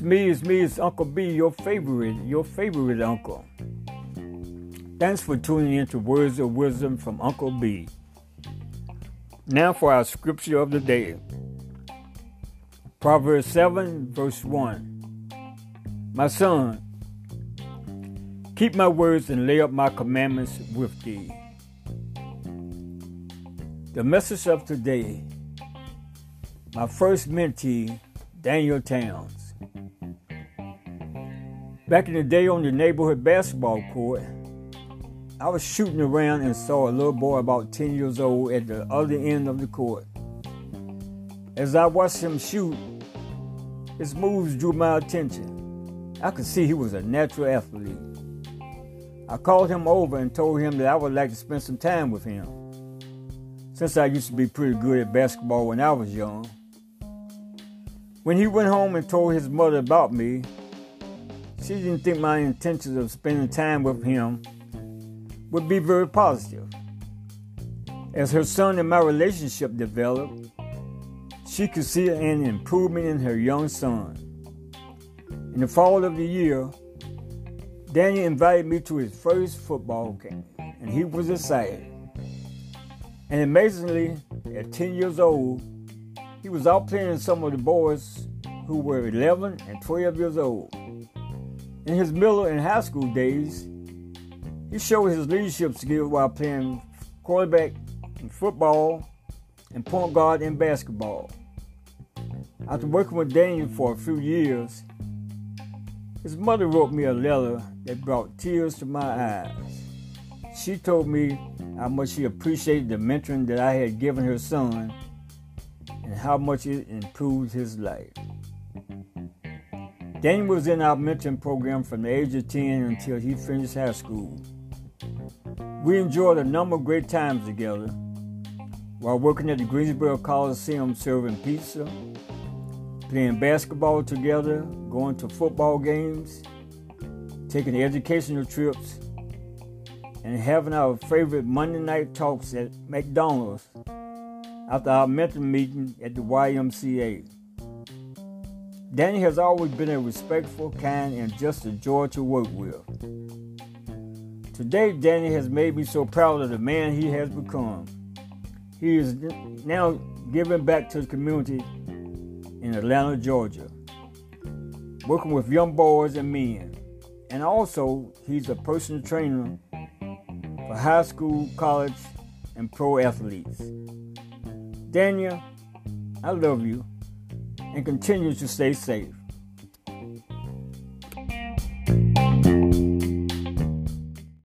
me, it's me, it's Uncle B, your favorite, your favorite uncle. Thanks for tuning in to Words of Wisdom from Uncle B. Now for our scripture of the day. Proverbs 7, verse 1. My son, keep my words and lay up my commandments with thee. The message of today, my first mentee, Daniel Towns. Back in the day on the neighborhood basketball court, I was shooting around and saw a little boy about 10 years old at the other end of the court. As I watched him shoot, his moves drew my attention. I could see he was a natural athlete. I called him over and told him that I would like to spend some time with him. Since I used to be pretty good at basketball when I was young. When he went home and told his mother about me, she didn't think my intentions of spending time with him would be very positive. As her son and my relationship developed, she could see an improvement in her young son. In the fall of the year, Daniel invited me to his first football game, and he was excited. And amazingly, at 10 years old, he was out playing some of the boys who were 11 and 12 years old. In his middle and high school days, he showed his leadership skills while playing quarterback in football and point guard in basketball. After working with Daniel for a few years, his mother wrote me a letter that brought tears to my eyes. She told me how much she appreciated the mentoring that I had given her son and how much it improved his life. Daniel was in our mentoring program from the age of 10 until he finished high school. We enjoyed a number of great times together while working at the Greensboro Coliseum serving pizza, playing basketball together, going to football games, taking educational trips, and having our favorite Monday night talks at McDonald's after our mentor meeting at the YMCA. Danny has always been a respectful, kind, and just a joy to work with. Today, Danny has made me so proud of the man he has become. He is now giving back to the community in Atlanta, Georgia, working with young boys and men. And also, he's a personal trainer for high school, college, and pro athletes. Daniel, I love you and continue to stay safe.